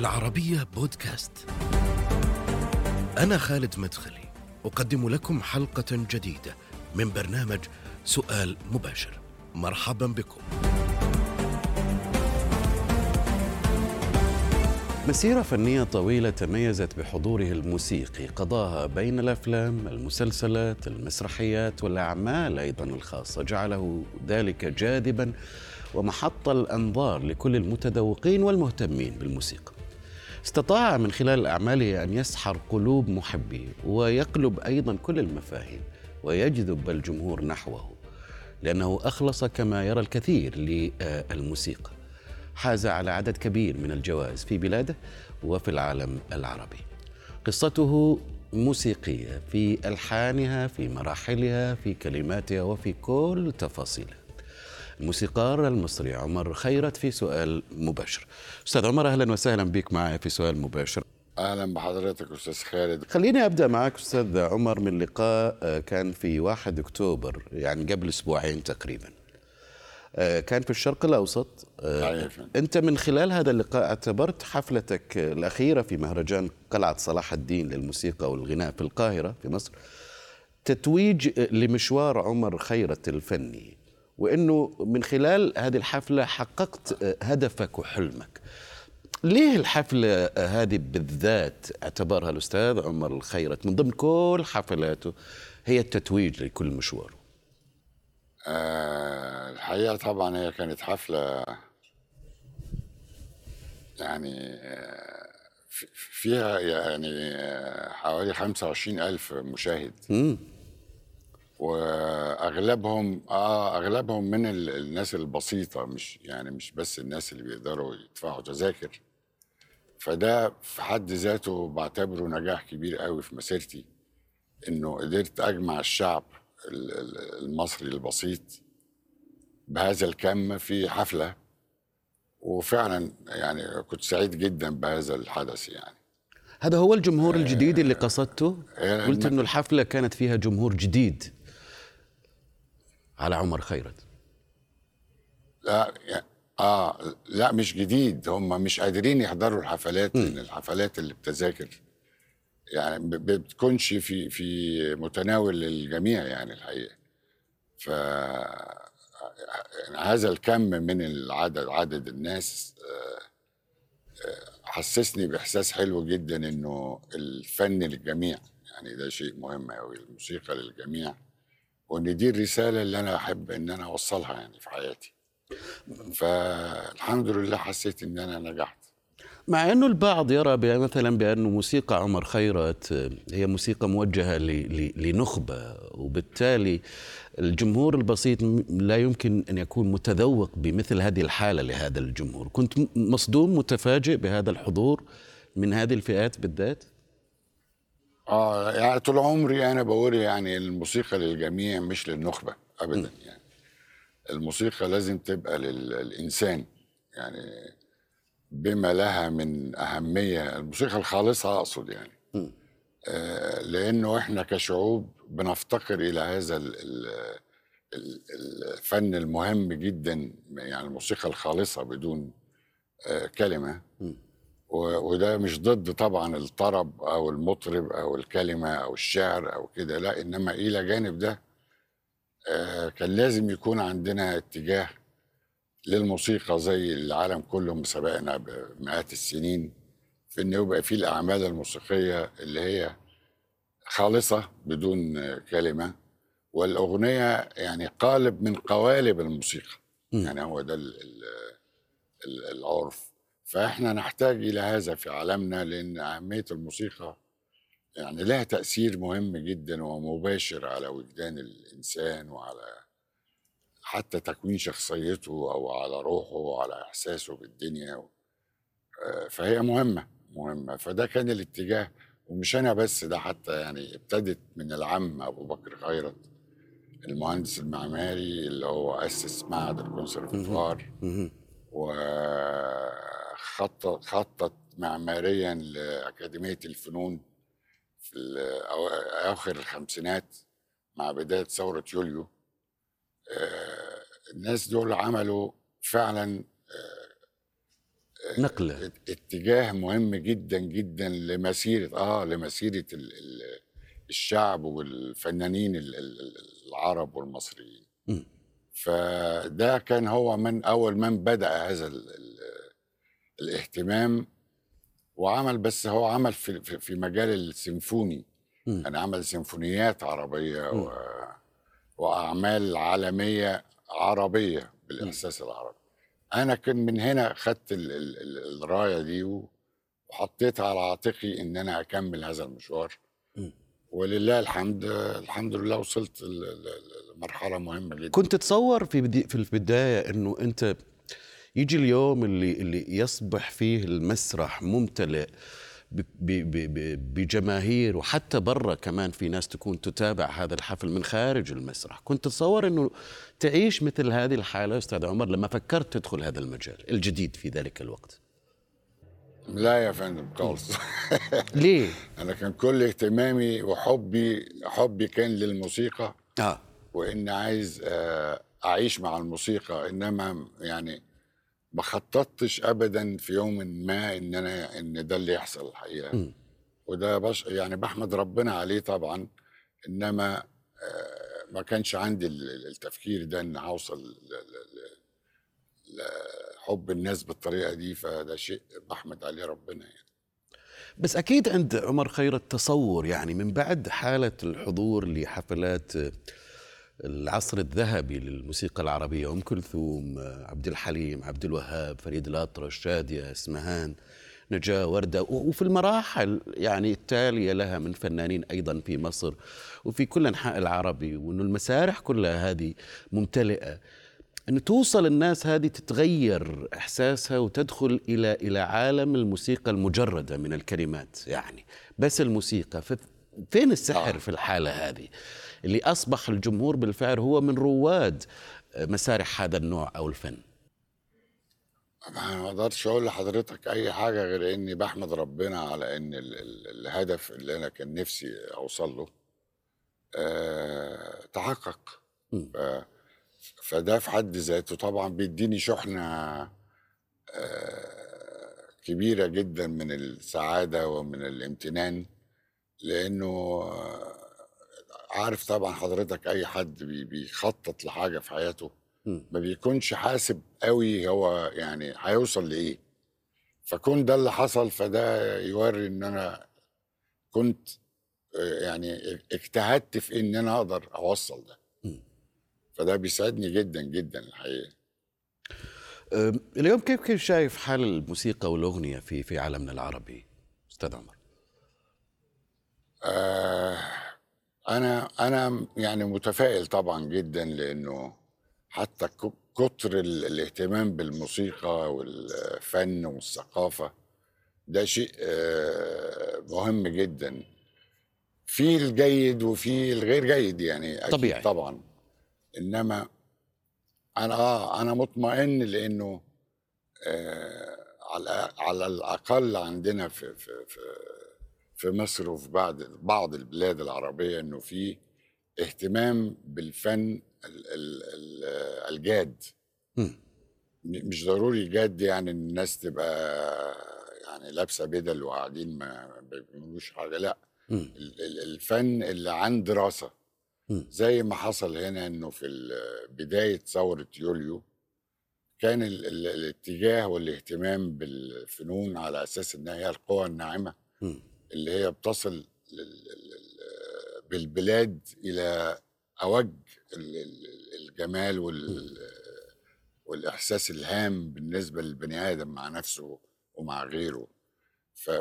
العربية بودكاست. أنا خالد مدخلي، أقدم لكم حلقة جديدة من برنامج سؤال مباشر. مرحبا بكم. مسيرة فنية طويلة تميزت بحضوره الموسيقي قضاها بين الأفلام المسلسلات المسرحيات والأعمال أيضا الخاصة جعله ذلك جاذبا ومحط الأنظار لكل المتذوقين والمهتمين بالموسيقى استطاع من خلال أعماله أن يسحر قلوب محبيه ويقلب أيضا كل المفاهيم ويجذب الجمهور نحوه لأنه أخلص كما يرى الكثير للموسيقى. حاز على عدد كبير من الجوائز في بلاده وفي العالم العربي. قصته موسيقية في ألحانها في مراحلها في كلماتها وفي كل تفاصيلها. الموسيقار المصري عمر خيرت في سؤال مباشر. أستاذ عمر أهلا وسهلا بك معي في سؤال مباشر. أهلا بحضرتك أستاذ خالد. خليني أبدأ معك أستاذ عمر من لقاء كان في 1 أكتوبر يعني قبل أسبوعين تقريبا. كان في الشرق الأوسط. عارف. أنت من خلال هذا اللقاء اعتبرت حفلتك الأخيرة في مهرجان قلعة صلاح الدين للموسيقى والغناء في القاهرة في مصر تتويج لمشوار عمر خيرت الفني. وإنه من خلال هذه الحفلة حققت هدفك وحلمك. ليه الحفلة هذه بالذات؟ اعتبرها الأستاذ عمر الخيرت من ضمن كل حفلاته هي التتويج لكل مشواره. آه الحقيقة طبعا هي كانت حفلة يعني آه في- فيها يعني آه، حوالي 25 ألف مشاهد. مم. وأغلبهم آه أغلبهم من ال- الناس البسيطة مش يعني مش بس الناس اللي بيقدروا يدفعوا تذاكر. فده في حد ذاته بعتبره نجاح كبير قوي في مسيرتي إنه قدرت أجمع الشعب ال- ال- المصري البسيط بهذا الكم في حفلة. وفعلا يعني كنت سعيد جدا بهذا الحدث يعني. هذا هو الجمهور الجديد اللي قصدته؟ آه، قلت إنه الحفلة كانت فيها جمهور جديد. على عمر خيرت. لا يعني آه لا مش جديد. هم مش قادرين يحضروا الحفلات لأن الحفلات اللي بتذاكر. يعني ب- بتكونش في في متناول الجميع يعني الحقيقة. ف يعني هذا الكم من العدد عدد الناس آه، آه، حسسني بإحساس حلو جدا إنه الفن للجميع يعني ده شيء مهم قوي الموسيقى للجميع. وإن دي الرسالة اللي أنا أحب إن أنا أوصلها يعني في حياتي. فالحمد لله حسيت إن أنا نجحت. مع إنه البعض يرى مثلا بانه موسيقى عمر خيرت هي موسيقى موجهة لنخبة وبالتالي الجمهور البسيط لا يمكن أن يكون متذوق بمثل هذه الحالة لهذا الجمهور، كنت مصدوم متفاجئ بهذا الحضور من هذه الفئات بالذات؟ آه يعني طول عمري أنا بقول يعني الموسيقى للجميع مش للنخبة ابدا يعني. الموسيقى لازم تبقى للإنسان يعني بما لها من أهمية الموسيقى الخالصة أقصد يعني. آه لأنه إحنا كشعوب بنفتقر إلى هذا ال ال ال- الفن المهم جدا يعني الموسيقى الخالصة بدون آه كلمة. و- وده مش ضد طبعا الطرب أو المطرب أو الكلمة أو الشعر أو كده لا إنما إلى جانب ده آه، كان لازم يكون عندنا اتجاه للموسيقى زي العالم كله مسابقنا بمئات السنين في انه يبقى فيه الأعمال الموسيقية اللي هي خالصة بدون كلمة والأغنية يعني قالب من قوالب الموسيقى. يعني هو ده ال- ال- ال- العرف. فإحنا نحتاج إلى هذا في عالمنا لأن أهمية الموسيقى يعني لها تأثير مهم جدا ومباشر على وجدان الإنسان وعلى حتى تكوين شخصيته أو على روحه وعلى إحساسه بالدنيا. آه، فهي مهمة مهمة. فده كان الاتجاه ومش أنا بس ده حتى يعني ابتدت من العم أبو بكر خيرت المهندس المعماري اللي هو أسس معهد الكونسرفتوار وخطط خطط معماريا لأكاديمية الفنون في أواخر الخمسينات مع بداية ثورة يوليو. آه، الناس دول عملوا فعلا آه، نقله ات- اتجاه مهم جدا جدا لمسيرة آه لمسيرة ال ال الشعب والفنانين ال- ال- ال- العرب والمصريين. فده كان هو من أول من بدأ هذا الاهتمام وعمل بس هو عمل في في مجال السيمفوني مم. يعني عمل سيمفونيات عربية. و وأعمال عالمية عربية بالإحساس العربي أنا كان من هنا خدت ال ال ال الراية دي و- وحطيتها على عاتقي إن أنا اكمل هذا المشوار مم. ولله الحمد الحمد لله وصلت لمرحلة مهمة جدا كنت تتصور في بدي في البداية إنه أنت يجي اليوم اللي اللي يصبح فيه المسرح ممتلئ ب- ب- ب- ب- بجماهير وحتى برا كمان في ناس تكون تتابع هذا الحفل من خارج المسرح. كنت تتصور إنه تعيش مثل هذه الحالة أستاذ عمر لما فكرت تدخل هذا المجال الجديد في ذلك الوقت. لا يا فندم خالص. ليه؟ أنا كان كل اهتمامي وحبي حبي كان للموسيقى. آه. وان عايز آه، أعيش مع الموسيقى إنما يعني ما خططتش ابدا في يوم ما إن أنا إن ده اللي يحصل الحقيقة مم. وده بش يعني بحمد ربنا عليه طبعا إنما آه، ما كانش عندي ال- ال- التفكير ده إن اوصل ل- ل- ل- لحب الناس بالطريقة دي فده شيء بحمد عليه ربنا يعني بس أكيد عند عمر خير التصور يعني من بعد حالة الحضور لحفلات العصر الذهبي للموسيقى العربية أم كلثوم عبد الحليم عبد الوهاب فريد الأطرش شادية اسمهان نجاة وردة وفي المراحل يعني التالية لها من فنانين أيضا في مصر وفي كل أنحاء العربي وأنه المسارح كلها هذه ممتلئة. أن توصل الناس هذه تتغير إحساسها وتدخل إلى إلى عالم الموسيقى المجردة من الكلمات يعني. بس الموسيقى فين السحر آه. في الحالة هذه؟ اللي أصبح الجمهور بالفعل هو من رواد مسارح هذا النوع أو الفن. ما أقدرش أقول لحضرتك أي حاجة غير إني بحمد ربنا على إن ال ال الهدف اللي أنا كان نفسي أوصل له آه تحقق. فده في حد ذاته طبعا بيديني شحنة آه كبيرة جدا من السعادة ومن الامتنان لأنه آه، عارف طبعا حضرتك أي حد بي- بيخطط لحاجة في حياته. ما بيكونش حاسب قوي هو يعني هيوصل لإيه فكون ده اللي حصل فده يوري إن أنا كنت آه، يعني اجتهدت في إن أنا أقدر أوصل ده. فده بيسعدني جدا جدا الحقيقة اليوم كيف كيف شايف حال الموسيقى والأغنية في في عالمنا العربي أستاذ عمر آه أنا أنا يعني متفائل طبعا جدا لأنه حتى كتر ال- الاهتمام بالموسيقى والفن والثقافة ده شيء آه مهم جدا في الجيد وفي الغير جيد يعني أكيد طبيعي. طبعا إنما أنا آه أنا مطمئن لأنه آه على على الأقل عندنا في في في في مصر وفي بعض بعض البلاد العربية إنه في اهتمام بالفن ال- ال- ال- الجاد. مش ضروري جاد يعني الناس تبقى يعني لابسة بدل وقاعدين ما بيعملوش حاجة لأ. الفن اللي عن دراسة. زي ما حصل هنا إنه في بداية ثورة يوليو كان ال ال الاتجاه والإهتمام بالفنون على أساس انها هي القوى الناعمة. اللي هي بتصل بالبلاد إلى أوج ال- ال- الجمال وال والإحساس الهام بالنسبة للبني آدم مع نفسه ومع غيره.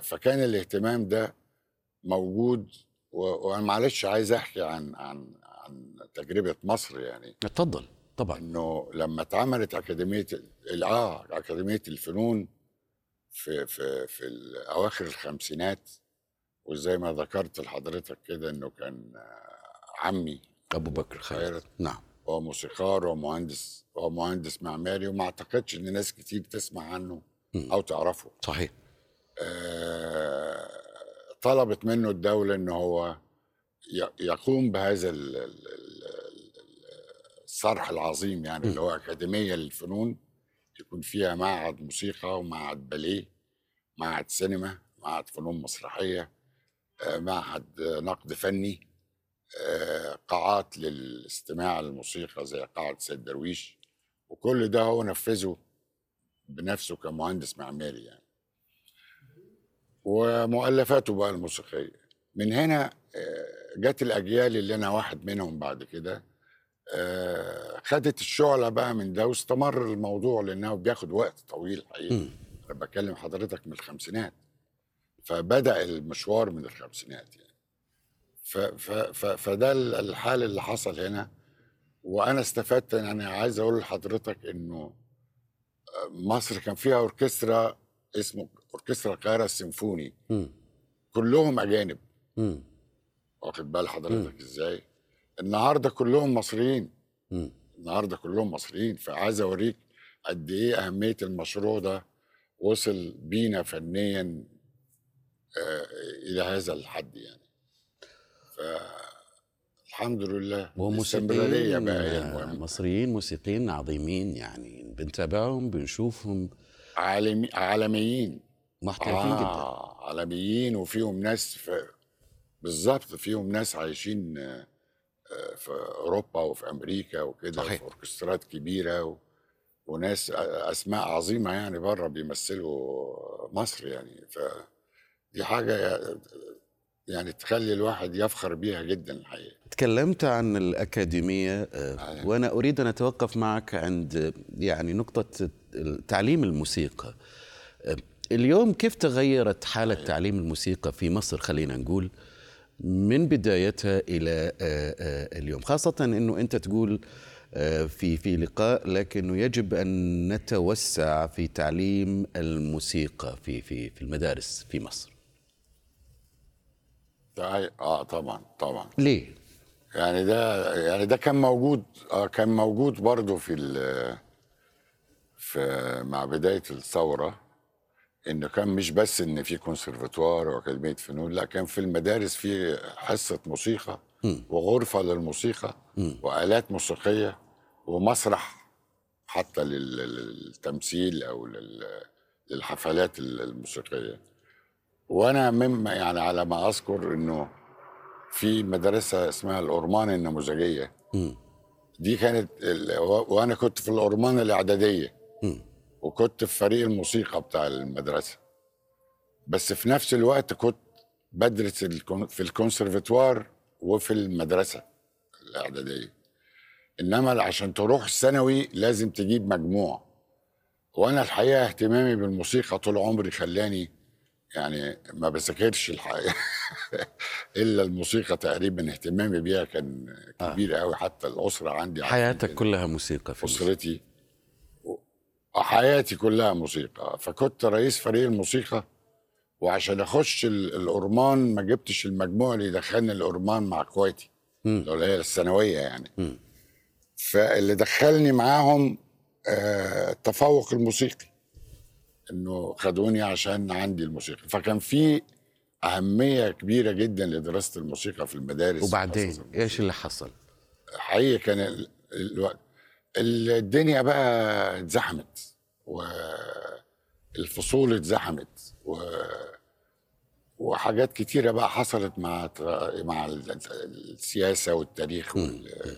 فكان الاهتمام ده موجود وأنا معلش عايز أحكي عن عن عن تجربة مصر يعني. تفضل طبعا. إنه لما اتعملت أكاديمية آه أكاديمية الفنون في في في اواخر الخمسينات وزي ما ذكرت لحضرتك كده إنه كان آه، عمي أبو بكر خيرت نعم. هو موسيقار ومهندس هو مهندس معماري وما أعتقدش إن ناس كتير تسمع عنه. أو تعرفه. صحيح. آه، طلبت منه الدولة إن هو يقوم بهذا ال- ال- ال- الصرح العظيم يعني اللي هو أكاديمية للفنون يكون فيها معهد موسيقى ومعهد باليه معهد سينما معهد فنون مسرحية. معهد آه، نقد فني آه، قاعات للاستماع للموسيقى زي قاعة سيد درويش وكل ده هو نفذه بنفسه كمهندس معماري يعني. ومؤلفاته بقى الموسيقية. من هنا آه، جت الأجيال اللي أنا واحد منهم بعد كده خدت الشعلة بقى من ده واستمر الموضوع لأنه بياخد وقت طويل حقيقي. أنا بكلم حضرتك من الخمسينات. فبدأ المشوار من الخمسينات يعني. ف ف ف فده ال- الحال اللي حصل هنا وأنا استفدت يعني عايز أقول لحضرتك إنه مصر كان فيها أوركسترا اسمه أوركسترا القاهرة السيمفوني. كلهم أجانب. واخد بال حضرتك إزاي؟ النهارده كلهم مصريين. النهارده كلهم مصريين. فعايز أوريك قد إيه أهمية المشروع ده وصل بينا فنيا آه إلى هذا الحد يعني. فالحمد لله وموسيقيين بقى هي آه، المهم مصريين موسيقيين عظيمين يعني. بنتابعهم بنشوفهم. عالمي عالميين. محترفين جدا. آه عالميين وفيهم ناس في بالظبط فيهم ناس عايشين آه، آه، في أوروبا وفي أمريكا وكده. في أوركسترات كبيرة و... وناس آه، أسماء عظيمة يعني بره بيمثلوا مصر يعني. فدي حاجة يعني تخلي الواحد يفخر بيها جدا الحقيقة. تكلمت عن الأكاديمية آه، أيوة. وأنا أريد أن أتوقف معك عند يعني نقطة تعليم الموسيقى. آه، اليوم كيف تغيرت حالة تعليم الموسيقى في مصر؟ خلينا نقول من بدايتها إلى آه، اليوم. خاصة أنه أنت تقول في في لقاء لكنه يجب أن نتوسع في تعليم الموسيقى في في في المدارس في مصر. آه طبعا طبعا. ليه؟ يعني ده يعني ده كان موجود آه كان موجود برضه في ال- في مع بداية الثورة إنه كان مش بس إن في كونسرفتوار وأكاديمية فنون لا كان في المدارس في حصة موسيقى وغرفة للموسيقى وآلات موسيقية ومسرح حتى لل- للتمثيل أو لل- للحفلات الموسيقية. وأنا مما يعني على ما أذكر إنه في مدرسة اسمها الأورمان النموذجية. دي كانت ال... وأنا كنت في الأورمان الإعدادية. وكنت في فريق الموسيقى بتاع المدرسة. بس في نفس الوقت كنت بدرس في الكونسرفتوار وفي المدرسة الإعدادية. إنما عشان تروح الثانوي لازم تجيب مجموع. وأنا الحقيقة اهتمامي بالموسيقى طول عمري خلاني يعني ما بذاكرش الحقيقة. إلا الموسيقى تقريبا اهتمامي بيها كان كبير قوي حتى الأسرة عندي حياتك. كلها موسيقى في. أسرتي. حياتي كلها موسيقى. فكنت رئيس فريق الموسيقى وعشان أخش ال- الأورمان ما جبتش المجموع اللي دخلني الأورمان مع إخواتي. اللي هي الثانوية يعني. فاللي دخلني معاهم آه، التفوق الموسيقي. انه خدوني عشان عندي الموسيقى. فكان في أهمية كبيرة جدا لدراسة الموسيقى في المدارس وبعدين إيش اللي حصل؟ حقيقي كان ال- الوقت الدنيا بقى اتزحمت والفصول اتزحمت و وحاجات كتيرة بقى حصلت مع مع السياسة والتاريخ وال...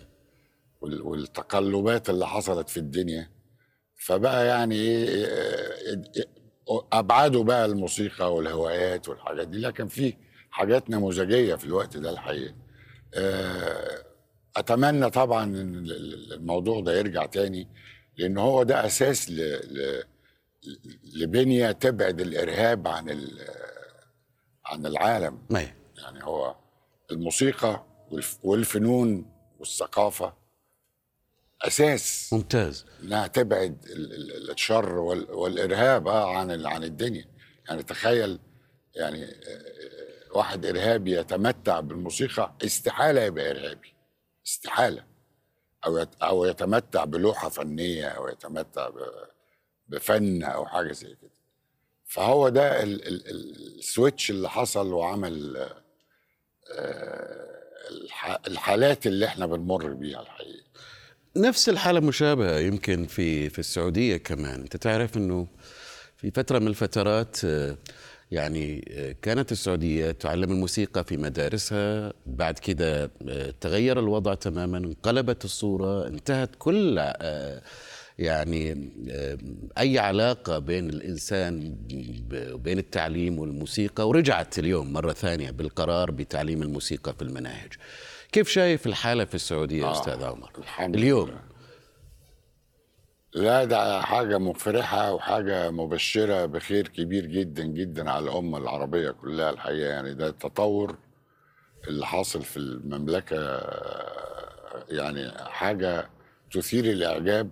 وال- والتقلبات اللي حصلت في الدنيا. فبقى يعني إيه إيه- ابعدوا بقى الموسيقى والهوايات والحاجات دي. لكن في حاجات نموذجية في الوقت ده الحقيقة. آه، أتمنى طبعا إن ال- ال- الموضوع ده يرجع تاني لأن هو ده أساس ل... ل... لبنية تبعد الإرهاب عن ال... عن العالم. ما هي. يعني هو الموسيقى والف... والفنون والثقافة أساس ممتاز انها تبعد ال- ال- الشر وال... والإرهاب آه عن. عن الدنيا يعني تخيل يعني آه، واحد إرهابي يتمتع بالموسيقى استحالة يبقى إرهابي استحالة أو. أو يتمتع بلوحة فنية أو يتمتع. بفن أو حاجة زي كده فهو ده ال... ال... ال- السويتش اللي حصل وعمل آه، الح... الحالات اللي إحنا بنمر بيها الحقيقة نفس الحالة مشابهة يمكن في في السعودية كمان، أنت تعرف أنه في فترة من الفترات آه، يعني آه، كانت السعودية تعلم الموسيقى في مدارسها. بعد كده آه، تغير الوضع تماما انقلبت الصورة انتهت كل يعني أي علاقة بين الإنسان وبين التعليم والموسيقى ورجعت اليوم مرة ثانية بالقرار بتعليم الموسيقى في المناهج. كيف شايف الحالة في السعودية آه، أستاذ عمر؟ الحمد اليوم. لله. لا ده حاجة مفرحة وحاجة مبشرة بخير كبير جدا جدا على الأمة العربية كلها الحقيقة. يعني ده التطور اللي حاصل في المملكة يعني حاجة تثير الإعجاب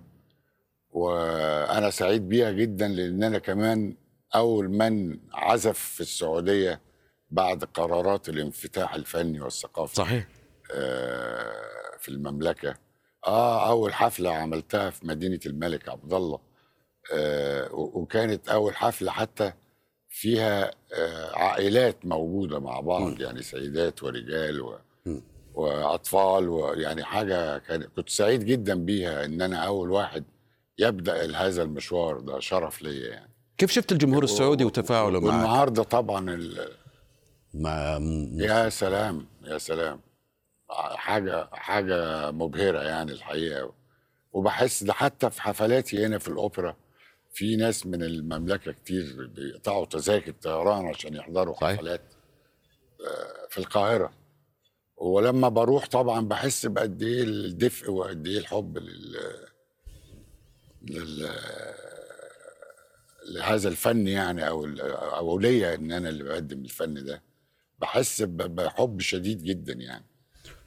وأنا سعيد بيها جدا لأن أنا كمان أول من عزف في السعودية بعد قرارات الانفتاح الفني والثقافي. صحيح. في المملكة. آه أول حفلة عملتها في مدينة الملك عبد الله. آه وكانت أول حفلة حتى فيها آه عائلات موجودة مع بعض يعني سيدات ورجال و وأطفال ويعني حاجة كان كنت سعيد جدا بيها إن أنا أول واحد يبدأ هذا المشوار ده. شرف ليا يعني. كيف شفت الجمهور السعودي وتفاعله معك؟ والنهاردة طبعا ال- مع يا سلام يا سلام. حاجة حاجة مبهرة يعني الحقيقة. وبحس ده حتى في حفلاتي هنا في الأوبرا في ناس من المملكة كتير بيقطعوا تذاكر طيران عشان يحضروا صحيح. حفلات آه، في القاهرة. ولما بروح طبعا بحس بقد إيه الدفء وقد إيه الحب لل لل لهذا الفن يعني أو أو ليا إن أنا اللي بقدم الفن ده. بحس بحب شديد جدا يعني.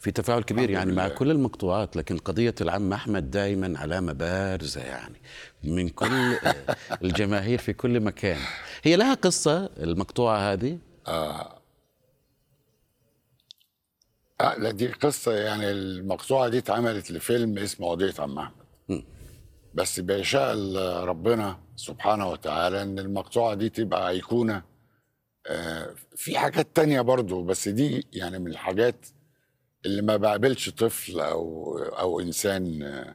في تفاعل كبير يعني مع. كل المقطوعات لكن قضية العم أحمد دائما علامة بارزة يعني من كل آه، الجماهير في كل مكان. هي لها قصة المقطوعة هذه؟ آه. لا دي قصة يعني المقطوعة دي اتعملت لفيلم اسمه قضية عم أحمد. بس بيشاء ربنا سبحانه وتعالى إن المقطوعة دي تبقى أيقونة. آه في حاجات تانية برضو بس دي يعني من الحاجات اللي ما بقابلش طفل أو أو إنسان آه،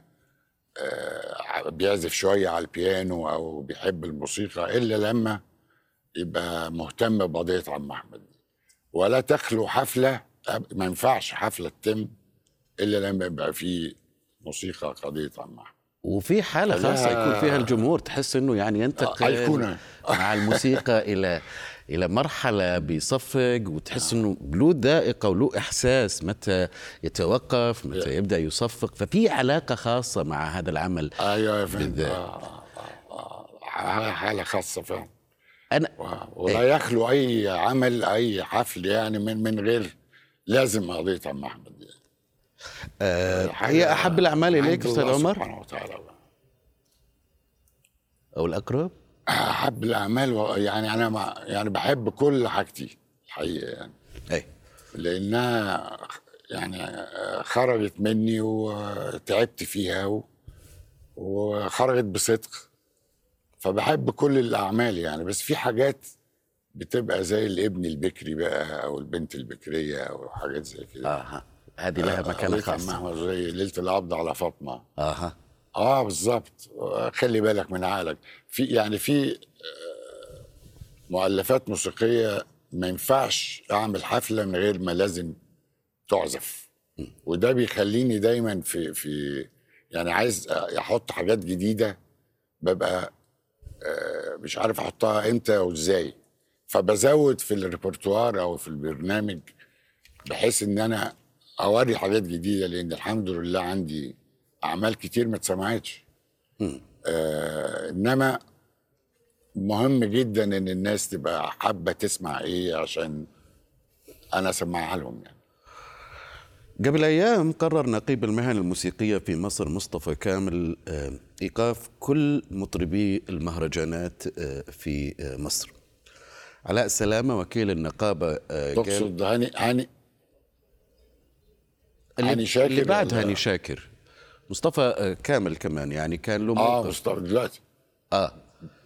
آه بيعزف شوية على البيانو أو بيحب الموسيقى إلا لما يبقى مهتم بقضية عم أحمد ولا تخلو حفلة ما ينفعش حفلة تتم إلا لما يبقى في موسيقى قضية عم أحمد وفي حالة لا. خاصة يكون فيها الجمهور تحس إنه يعني ينتقل أيقونة. مع الموسيقى إلى إلى مرحلة بيصفق وتحس إنه له ذائقة وله إحساس متى يتوقف متى يبدأ يصفق ففي علاقة خاصة مع هذا العمل فندم بالذات. آه، آه، آه، آه، حالة خاصة فعلا أنا ولا يخلو أي عمل أي حفل يعني من من غير لازم قضية عم أحمد يعني. آه حاجة هي أحب الأعمال إليك أستاذ عمر سبحانه وتعالى. أو الأقرب أحب الأعمال و- يعني أنا مع يعني بحب كل حاجتي الحقيقة يعني. اي لأنها يعني خرجت مني وتعبت فيها و- وخرجت بصدق. فبحب كل الأعمال يعني. بس في حاجات بتبقى زي الابن البكري بقى أو البنت البكرية أو حاجات زي كده. أها. هذه لها عم خاصة. أحمد زي ليلة القبض على فاطمة. أها. آه بالظبط خلي بالك من عقلك. في يعني في آه، مؤلفات موسيقية ما ينفعش أعمل حفلة من غير ما لازم تعزف. وده بيخليني دايما في في يعني عايز أحط حاجات جديدة ببقى آه، مش عارف أحطها إمتى وإزاي. فبزود في الريpertoire أو في البرنامج بحيث إن أنا أوري حاجات جديدة لأن الحمد لله عندي أعمال كتير ما اتسمعتش. آه إنما مهم جدا إن الناس تبقى حابة تسمع إيه عشان أنا أسمعها لهم يعني. قبل أيام قرر نقيب المهن الموسيقية في مصر مصطفى كامل آه، إيقاف كل مطربي المهرجانات آه، في آه، مصر. علاء سلامة وكيل النقابة قال تقصد هاني هاني هاني شاكر اللي بعد هاني شاكر. مصطفى آه، كامل كمان يعني كان له آه موقف. مصطفى دلوقتي. آه.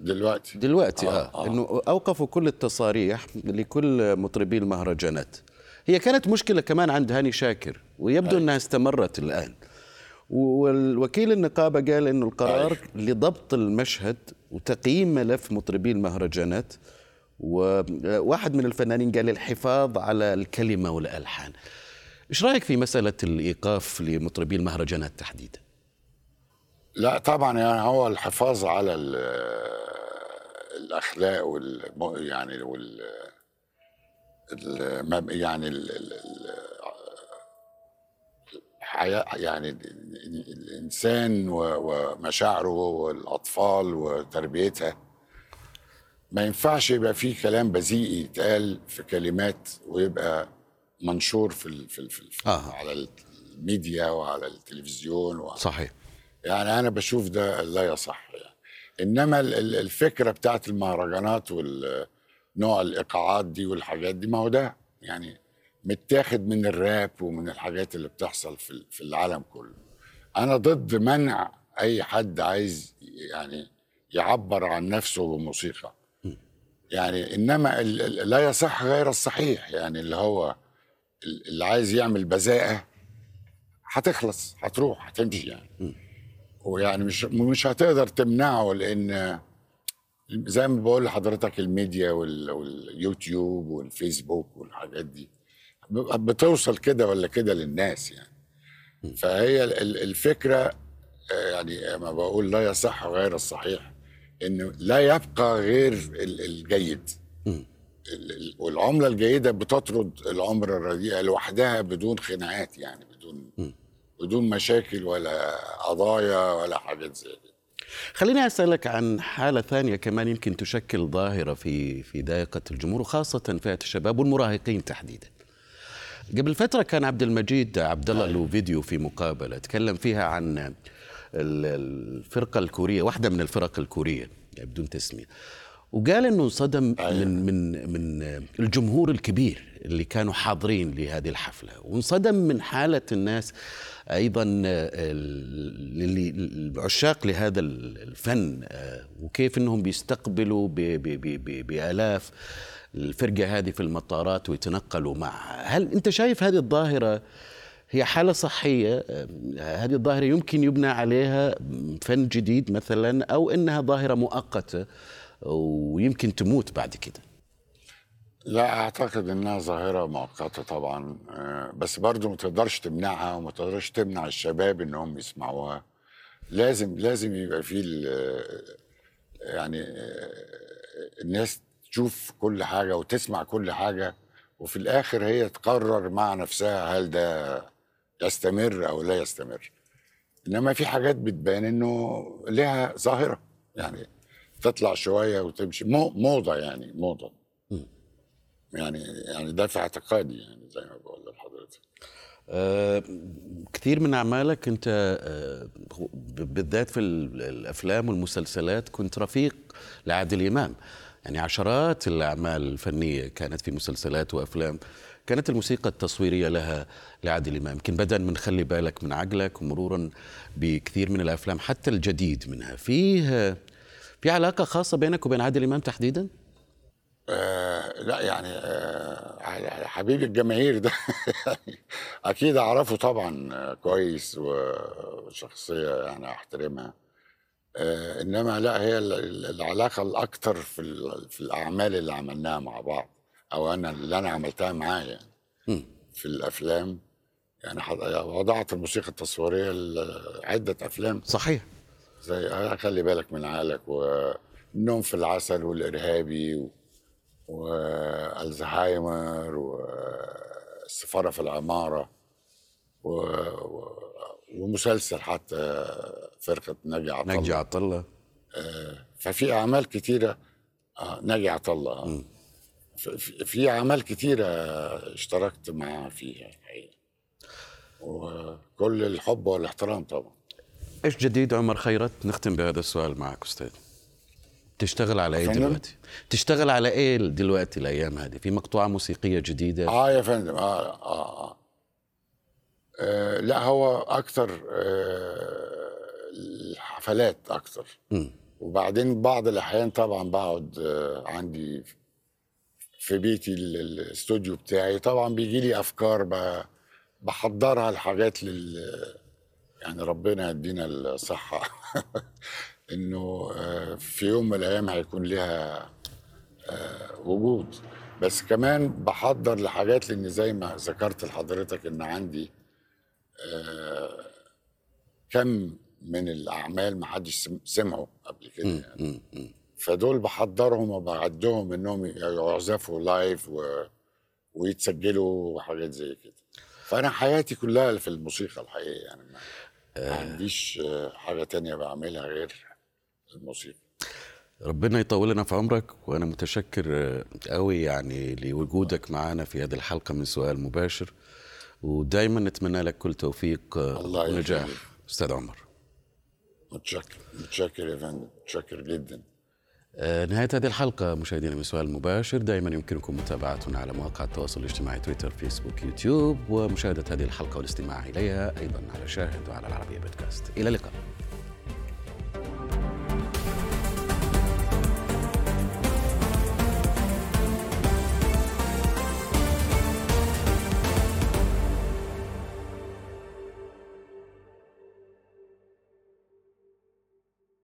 دلوقتي. دلوقتي آه, آه، آه. إنه أوقفوا كل التصاريح لكل مطربي المهرجانات. هي كانت مشكلة كمان عند هاني شاكر ويبدو إنها استمرت الآن. والوكيل النقابة قال إنه القرار لضبط المشهد وتقييم ملف مطربي المهرجانات وواحد من الفنانين قال الحفاظ على الكلمة والألحان. إيش رأيك في مسألة الإيقاف لمطربي المهرجانات تحديدا؟ لا طبعا يعني هو الحفاظ على الأخلاق وال يعني وال يعني ال يعني الإنسان ومشاعره والأطفال وتربيتها. ما ينفعش يبقى فيه كلام بذيء يتقال في كلمات ويبقى منشور في ال في, ال في, ال آه. على الميديا وعلى التلفزيون و... صحيح. يعني أنا بشوف ده لا يصح يعني. إنما الفكرة بتاعت المهرجانات والنوع الإيقاعات دي والحاجات دي ما هو ده يعني متاخد من الراب ومن الحاجات اللي بتحصل في في العالم كله. أنا ضد منع أي حد عايز يعني يعبر عن نفسه بموسيقى. يعني إنما لا يصح غير الصحيح يعني اللي هو اللي عايز يعمل بذاءة هتخلص هتروح هتمشي يعني. ويعني مش مش هتقدر تمنعه لأن زي ما بقول لحضرتك الميديا واليوتيوب والفيسبوك والحاجات دي بتوصل كده ولا كده للناس يعني. فهي الفكرة يعني ما بقول لا يصح غير الصحيح إنه لا يبقى غير الجيد. والعملة الجيدة بتطرد العمله الرديئه لوحدها بدون خناقات يعني بدون بدون مشاكل ولا قضايا ولا حاجات زي كده. خليني أسألك عن حالة ثانية كمان يمكن تشكل ظاهرة في في ضائقه الجمهور وخاصة فئة الشباب والمراهقين تحديدا. قبل فترة كان عبد المجيد عبد الله له فيديو في مقابلة تكلم فيها عن الفرقة الكورية واحدة من الفرق الكورية يعني بدون تسمية. وقال إنه انصدم أيوة. من من من الجمهور الكبير اللي كانوا حاضرين لهذه الحفلة. وانصدم من حالة الناس أيضا اللي عشاق لهذا الفن آه، وكيف إنهم بيستقبلوا بآلاف الفرقة هذه في المطارات ويتنقلوا معها هل أنت شايف هذه الظاهرة هي حالة صحية؟ هذه الظاهرة يمكن يبنى عليها فن جديد مثلا أو إنها ظاهرة مؤقتة؟ ويمكن تموت بعد كده. لا أعتقد إنها ظاهرة مؤقتة طبعا آه، بس برضو ما تقدرش تمنعها وما تقدرش تمنع الشباب إنهم يسمعوها. لازم لازم يبقى في يعني آه، الناس تشوف كل حاجة وتسمع كل حاجة وفي الآخر هي تقرر مع نفسها هل ده يستمر أو لا يستمر. إنما في حاجات بتبان إنه لها ظاهرة يعني تطلع شوية وتمشي. مو موضة يعني موضة. يعني يعني ده في اعتقادي يعني زي ما بقول لحضرتك. أه كثير من أعمالك أنت أه بالذات في الأفلام والمسلسلات كنت رفيق لعادل إمام. يعني عشرات الأعمال الفنية كانت في مسلسلات وأفلام. كانت الموسيقى التصويرية لها لعادل إمام. يمكن بدءا من خلي بالك من عقلك ومرورا بكثير من الأفلام حتى الجديد منها. فيه في علاقة خاصة بينك وبين عادل إمام تحديدا؟ آه لا يعني آه حبيب الجماهير ده. أكيد أعرفه طبعا كويس وشخصية يعني أحترمها. آه إنما لا هي العلاقة الأكثر في في الأعمال اللي عملناها مع بعض أو أنا اللي أنا عملتها معاه يعني في الأفلام. يعني وضعت الموسيقى التصويرية لعده أفلام. صحيح. زي خلي بالك من عقلك والنوم في العسل والإرهابي و... والزهايمر والسفارة في العمارة و... و... ومسلسل حتى فرقة ناجي عطله ناجي عطله آه ففي أعمال كثيره آه ناجي عطله آه في أعمال كتيرة اشتركت معاه فيها الحقيقة. وكل الحب والاحترام طبعا. إيش جديد عمر خيرت؟ نختم بهذا السؤال معك أستاذ. تشتغل على إيه دلوقتي؟ تشتغل على إيه دلوقتي الأيام هذه؟ في مقطوعة موسيقية جديدة؟ آه يا فندم آه آه, آه. آه لا هو أكثر آه الحفلات أكثر. وبعدين بعض الأحيان طبعا بقعد آه عندي في بيتي الاستوديو بتاعي طبعا بيجي لي أفكار بحضرها الحاجات لل يعني ربنا يدينا الصحة. إنه آه، في يوم من الأيام هيكون لها آه، وجود. بس كمان بحضر لحاجات لأن زي ما ذكرت لحضرتك إن عندي آه، كم من الأعمال ما حدش سم- سمعه قبل كده يعني. فدول بحضرهم وبعدهم إنهم يعزفوا لايف و... ويتسجلوا وحاجات زي كده. فأنا حياتي كلها في الموسيقى الحقيقة يعني. ما, عنديش آه، حاجة تانية بعملها غير الموسيقى. ربنا يطول لنا في عمرك وأنا متشكر آه، قوي يعني لوجودك معنا في هذه الحلقة من سؤال مباشر. ودائما نتمنى لك كل توفيق آه، ونجاح. أستاذ عمر. متشكر متشكر يا فندم متشكر جدا. آه، نهاية هذه الحلقة مشاهدينا من سؤال مباشر. دائما يمكنكم متابعتنا على مواقع التواصل الاجتماعي تويتر فيسبوك يوتيوب ومشاهدة هذه الحلقة والاستماع إليها أيضا على شاهد وعلى العربية بودكاست. إلى اللقاء.